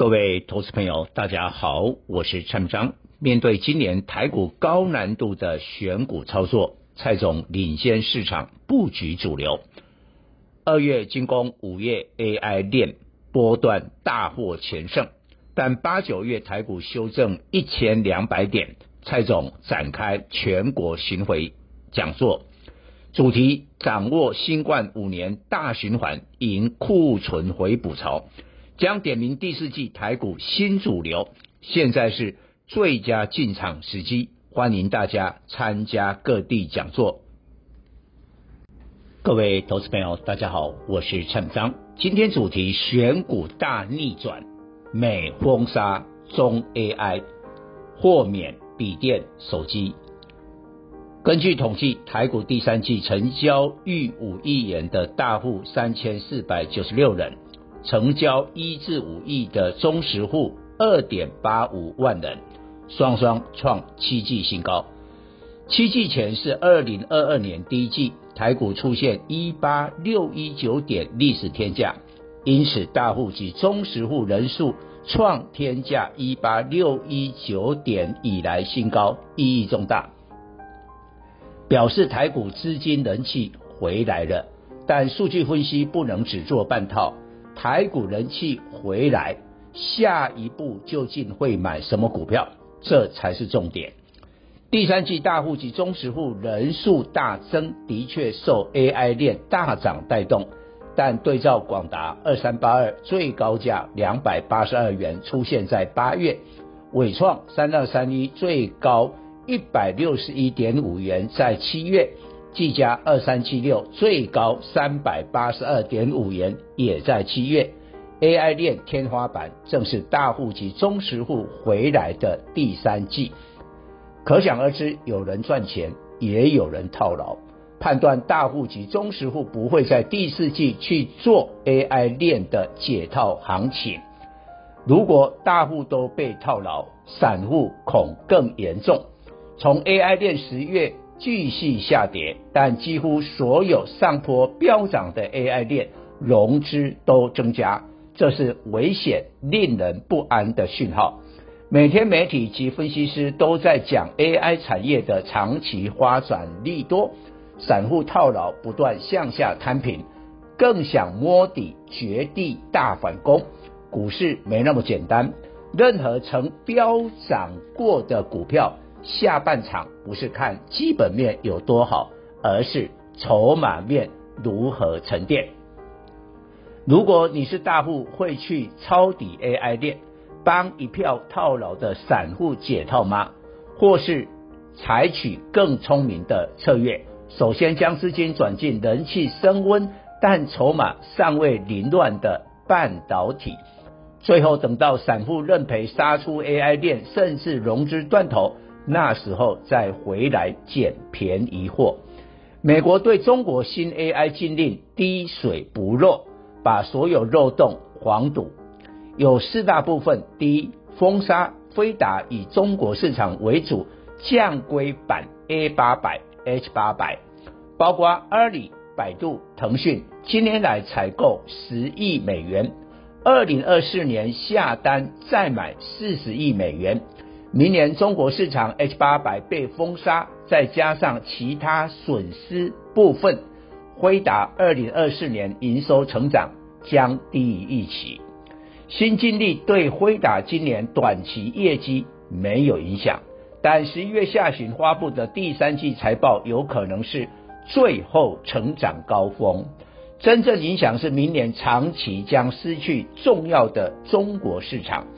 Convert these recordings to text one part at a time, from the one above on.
各位投资朋友，大家好，我是蔡明彰。面对今年台股高难度的选股操作，蔡总领先市场布局主流。二月进攻五月 AI 链波段大获全胜，但八九月台股修正一千两百点，蔡总展开全国巡回讲座，主题掌握新冠五年大循环，迎库存回补潮。将点名第四季台股新主流，现在是最佳进场时机，欢迎大家参加各地讲座。各位投资朋友，大家好，我是陈章。今天主题选股大逆转，美封杀中 AI，豁免笔电手机。根据统计，台股第三季成交逾五亿元的大户三千四百九十六人。成交一至五亿的中实户二点八五万人，双双创七季新高。七季前是二零二二年第一季，台股出现一八六一九点历史天价，因此大户及中实户人数创天价一八六一九点以来新高，意义重大，表示台股资金人气回来了。但数据分析不能只做半套。台股人气回来，下一步究竟会买什么股票？这才是重点。第三季大户及中实户人数大增，的确受 AI 链大涨带动，但对照广达二三八二最高价两百八十二元出现在八月，伟创三二三一最高一百六十一点五元在七月。技嘉二三七六最高三百八十二点五元，也在七月。AI 链天花板正是大户及中实户回来的第三季，可想而知，有人赚钱，也有人套牢。判断大户及中实户不会在第四季去做 AI 链的解套行情。如果大户都被套牢，散户恐更严重。从 AI 链十月。继续下跌，但几乎所有上坡飙涨的 AI 链融资都增加，这是危险、令人不安的讯号。每天媒体及分析师都在讲 AI 产业的长期发展利多，散户套牢不断向下摊平，更想摸底绝地大反攻。股市没那么简单，任何曾飙涨过的股票。下半场不是看基本面有多好，而是筹码面如何沉淀。如果你是大户，会去抄底 AI 链，帮一票套牢的散户解套吗？或是采取更聪明的策略，首先将资金转进人气升温但筹码尚未凌乱的半导体，最后等到散户认赔杀出 AI 链，甚至融资断头。那时候再回来捡便宜货。美国对中国新 AI 禁令滴水不漏，把所有漏洞黄堵。有四大部分：第一，封杀飞达以中国市场为主，降规版 A 八百、H 八百，包括阿里、百度、腾讯，今年来采购十亿美元，二零二四年下单再买四十亿美元。明年中国市场 H 八百被封杀，再加上其他损失部分，辉达二零二四年营收成长将低于预期。新经历对辉达今年短期业绩没有影响，但十一月下旬发布的第三季财报有可能是最后成长高峰。真正影响是明年长期将失去重要的中国市场。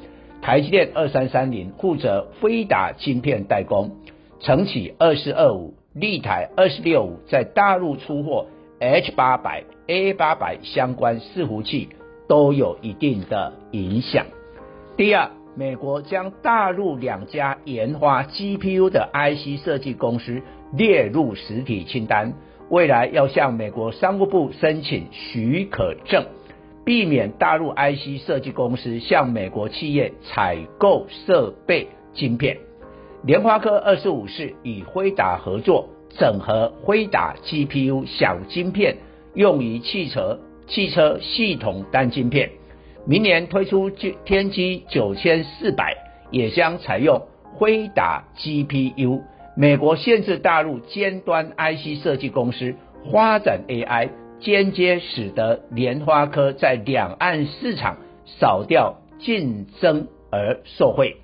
台积电二三三零负责飞达晶片代工，承启二四二五、立台二四六五在大陆出货 H 八百、A 八百相关伺服器都有一定的影响。第二，美国将大陆两家研发 GPU 的 IC 设计公司列入实体清单，未来要向美国商务部申请许可证。避免大陆 IC 设计公司向美国企业采购设备晶片。联发科二十五四与辉达合作，整合辉达 GPU 小晶片，用于汽车汽车系统单晶片。明年推出天玑九千四百，也将采用辉达 GPU。美国限制大陆尖端 IC 设计公司发展 AI，间接使得联发科在两岸市场少掉竞争而受惠。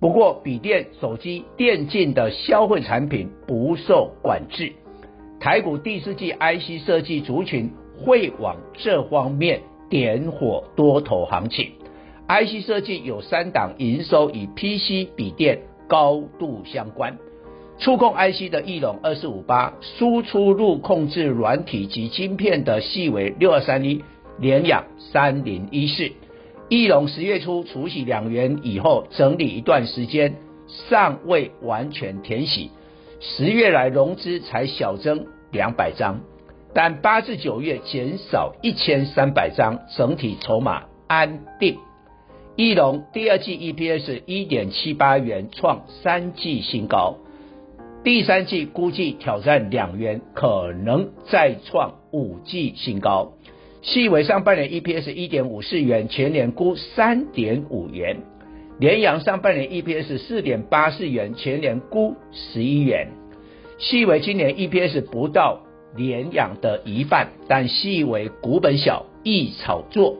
不过，笔电、手机、电竞的消费产品不受管制。台股第四季 IC 设计族群会往这方面点火多头行情。IC 设计有三档营收与 PC 笔电高度相关。触控 IC 的翼龙二四五八，输出入控制软体及晶片的细微六二三一，联阳三零一四。翼龙十月初除息两元以后，整理一段时间，尚未完全填息。十月来融资才小增两百张，但八至九月减少一千三百张，整体筹码安定。翼龙第二季 EPS 一点七八元，创三季新高。第三季估计挑战两元，可能再创五季新高。细微上半年 EPS 一点五四元，全年估三点五元。联阳上半年 EPS 四点八四元，全年估十一元。细微今年 EPS 不到联阳的一半，但细微股本小，易炒作，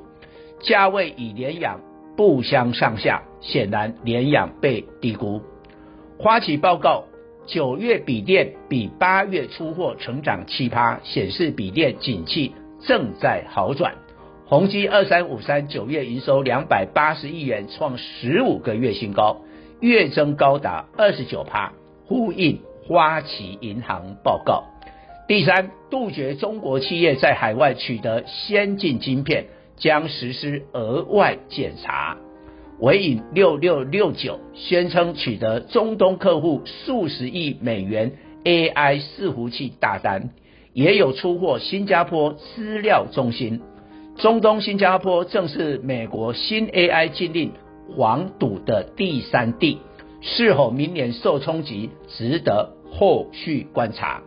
价位与联阳不相上下，显然联阳被低估。花旗报告九月笔电比八月出货成长七趴，显示笔电景气。正在好转，宏基二三五三九月营收两百八十亿元，创十五个月新高，月增高达二十九趴，呼应花旗银行报告。第三，杜绝中国企业在海外取得先进晶片，将实施额外检查。纬颖六六六九宣称取得中东客户数十亿美元 AI 伺服器大单。也有出货新加坡资料中心，中东新加坡正是美国新 AI 禁令黄赌的第三地，是否明年受冲击，值得后续观察。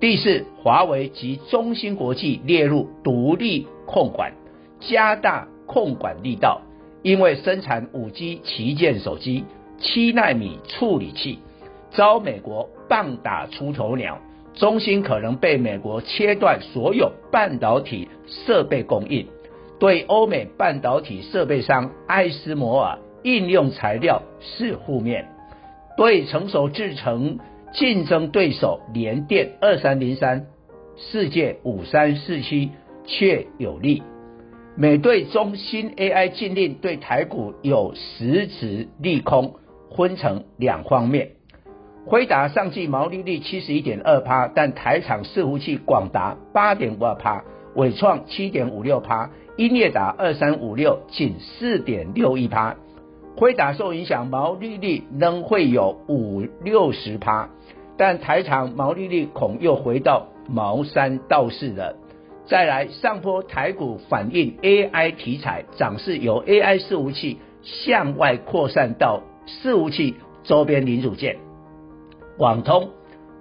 第四，华为及中芯国际列入独立控管，加大控管力道，因为生产 5G 旗舰手机七纳米处理器，遭美国棒打出头鸟。中芯可能被美国切断所有半导体设备供应，对欧美半导体设备商艾斯摩尔应用材料是负面，对成熟制程竞争对手联电二三零三、世界五三四七却有利。美对中芯 AI 禁令对台股有实质利空，分成两方面。辉达上季毛利率七十一点二趴，但台厂伺服器广达八点五二趴，伟创七点五六趴，英业达二三五六仅四点六一趴。辉达受影响，毛利率仍会有五六十趴，但台厂毛利率恐又回到毛三到四了。再来上坡台股反映 AI 题材涨势，由 AI 伺服器向外扩散到伺服器周边零组件。网通、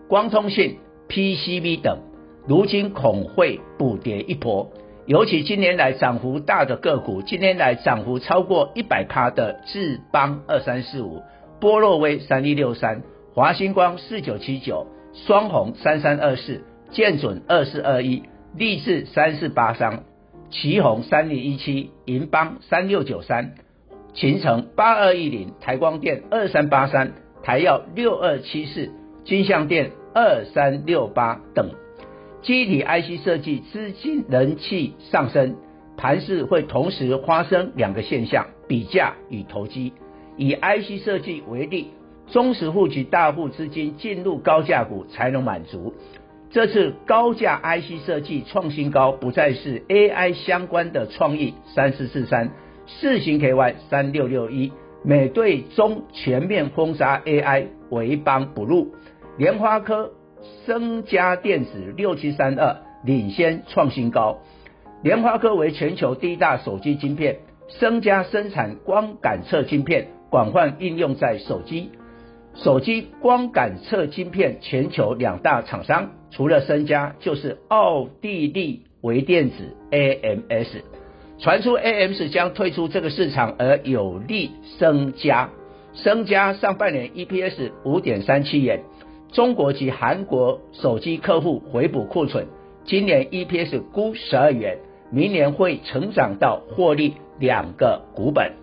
光通讯、PCB 等，如今恐会补跌一波。尤其今年来涨幅大的个股，今年来涨幅超过一百趴的智邦二三四五、波洛威三一六三、华星光四九七九、双鸿三三二四、建准二四二一、力智三四八三、奇鋐三零一七、银邦三六九三、勤诚八二一零、台光电二三八三。台燿六二七四、金像电二三六八等，记忆体 IC 设计资金人气上升，盘势会同时发生两个现象：比价与投机。以 IC 设计为例，中实户及大户资金进入高价股才能满足。这次高价 IC 设计创新高，不再是 AI 相关的创意三四四三、四型 KY 三六六一。美对中全面封杀 AI，为邦不入。联发科、升佳电子六七三二领先创新高。联发科为全球第一大手机晶片，升佳生产光感测晶片，广泛应用在手机。手机光感测晶片全球两大厂商，除了升佳，就是奥地利微电子 AMS。传出 AMS 将退出这个市场，而有利升佳。升佳上半年 EPS 五点三七元，中国及韩国手机客户回补库存，今年 EPS 估十二元，明年会成长到获利两个股本。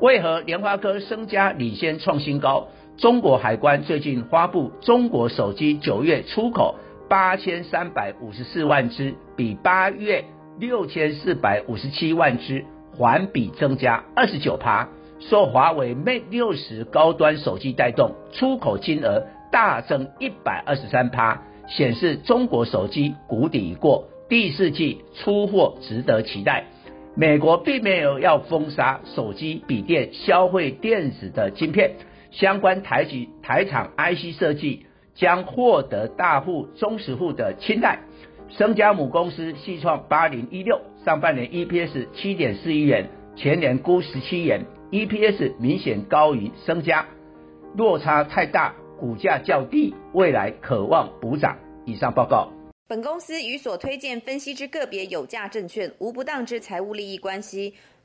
为何联发科升佳领先创新高？中国海关最近发布中国手机九月出口八千三百五十四万只，比八月六千四百五十七万只环比增加二十九趴。受华为 Mate 六十高端手机带动，出口金额大增一百二十三趴，显示中国手机谷底已过，第四季出货值得期待。美国并没有要封杀手机、笔电、消费电子的晶片，相关台积台厂 IC 设计将获得大户、中实户的青睐。升佳母公司系创八零一六，上半年 EPS 七点四一元，全年估十七元。EPS 明显高于升佳，落差太大，股价较低，未来可望补涨。以上报告。本公司与所推荐分析之个别有价证券无不当之财务利益关系。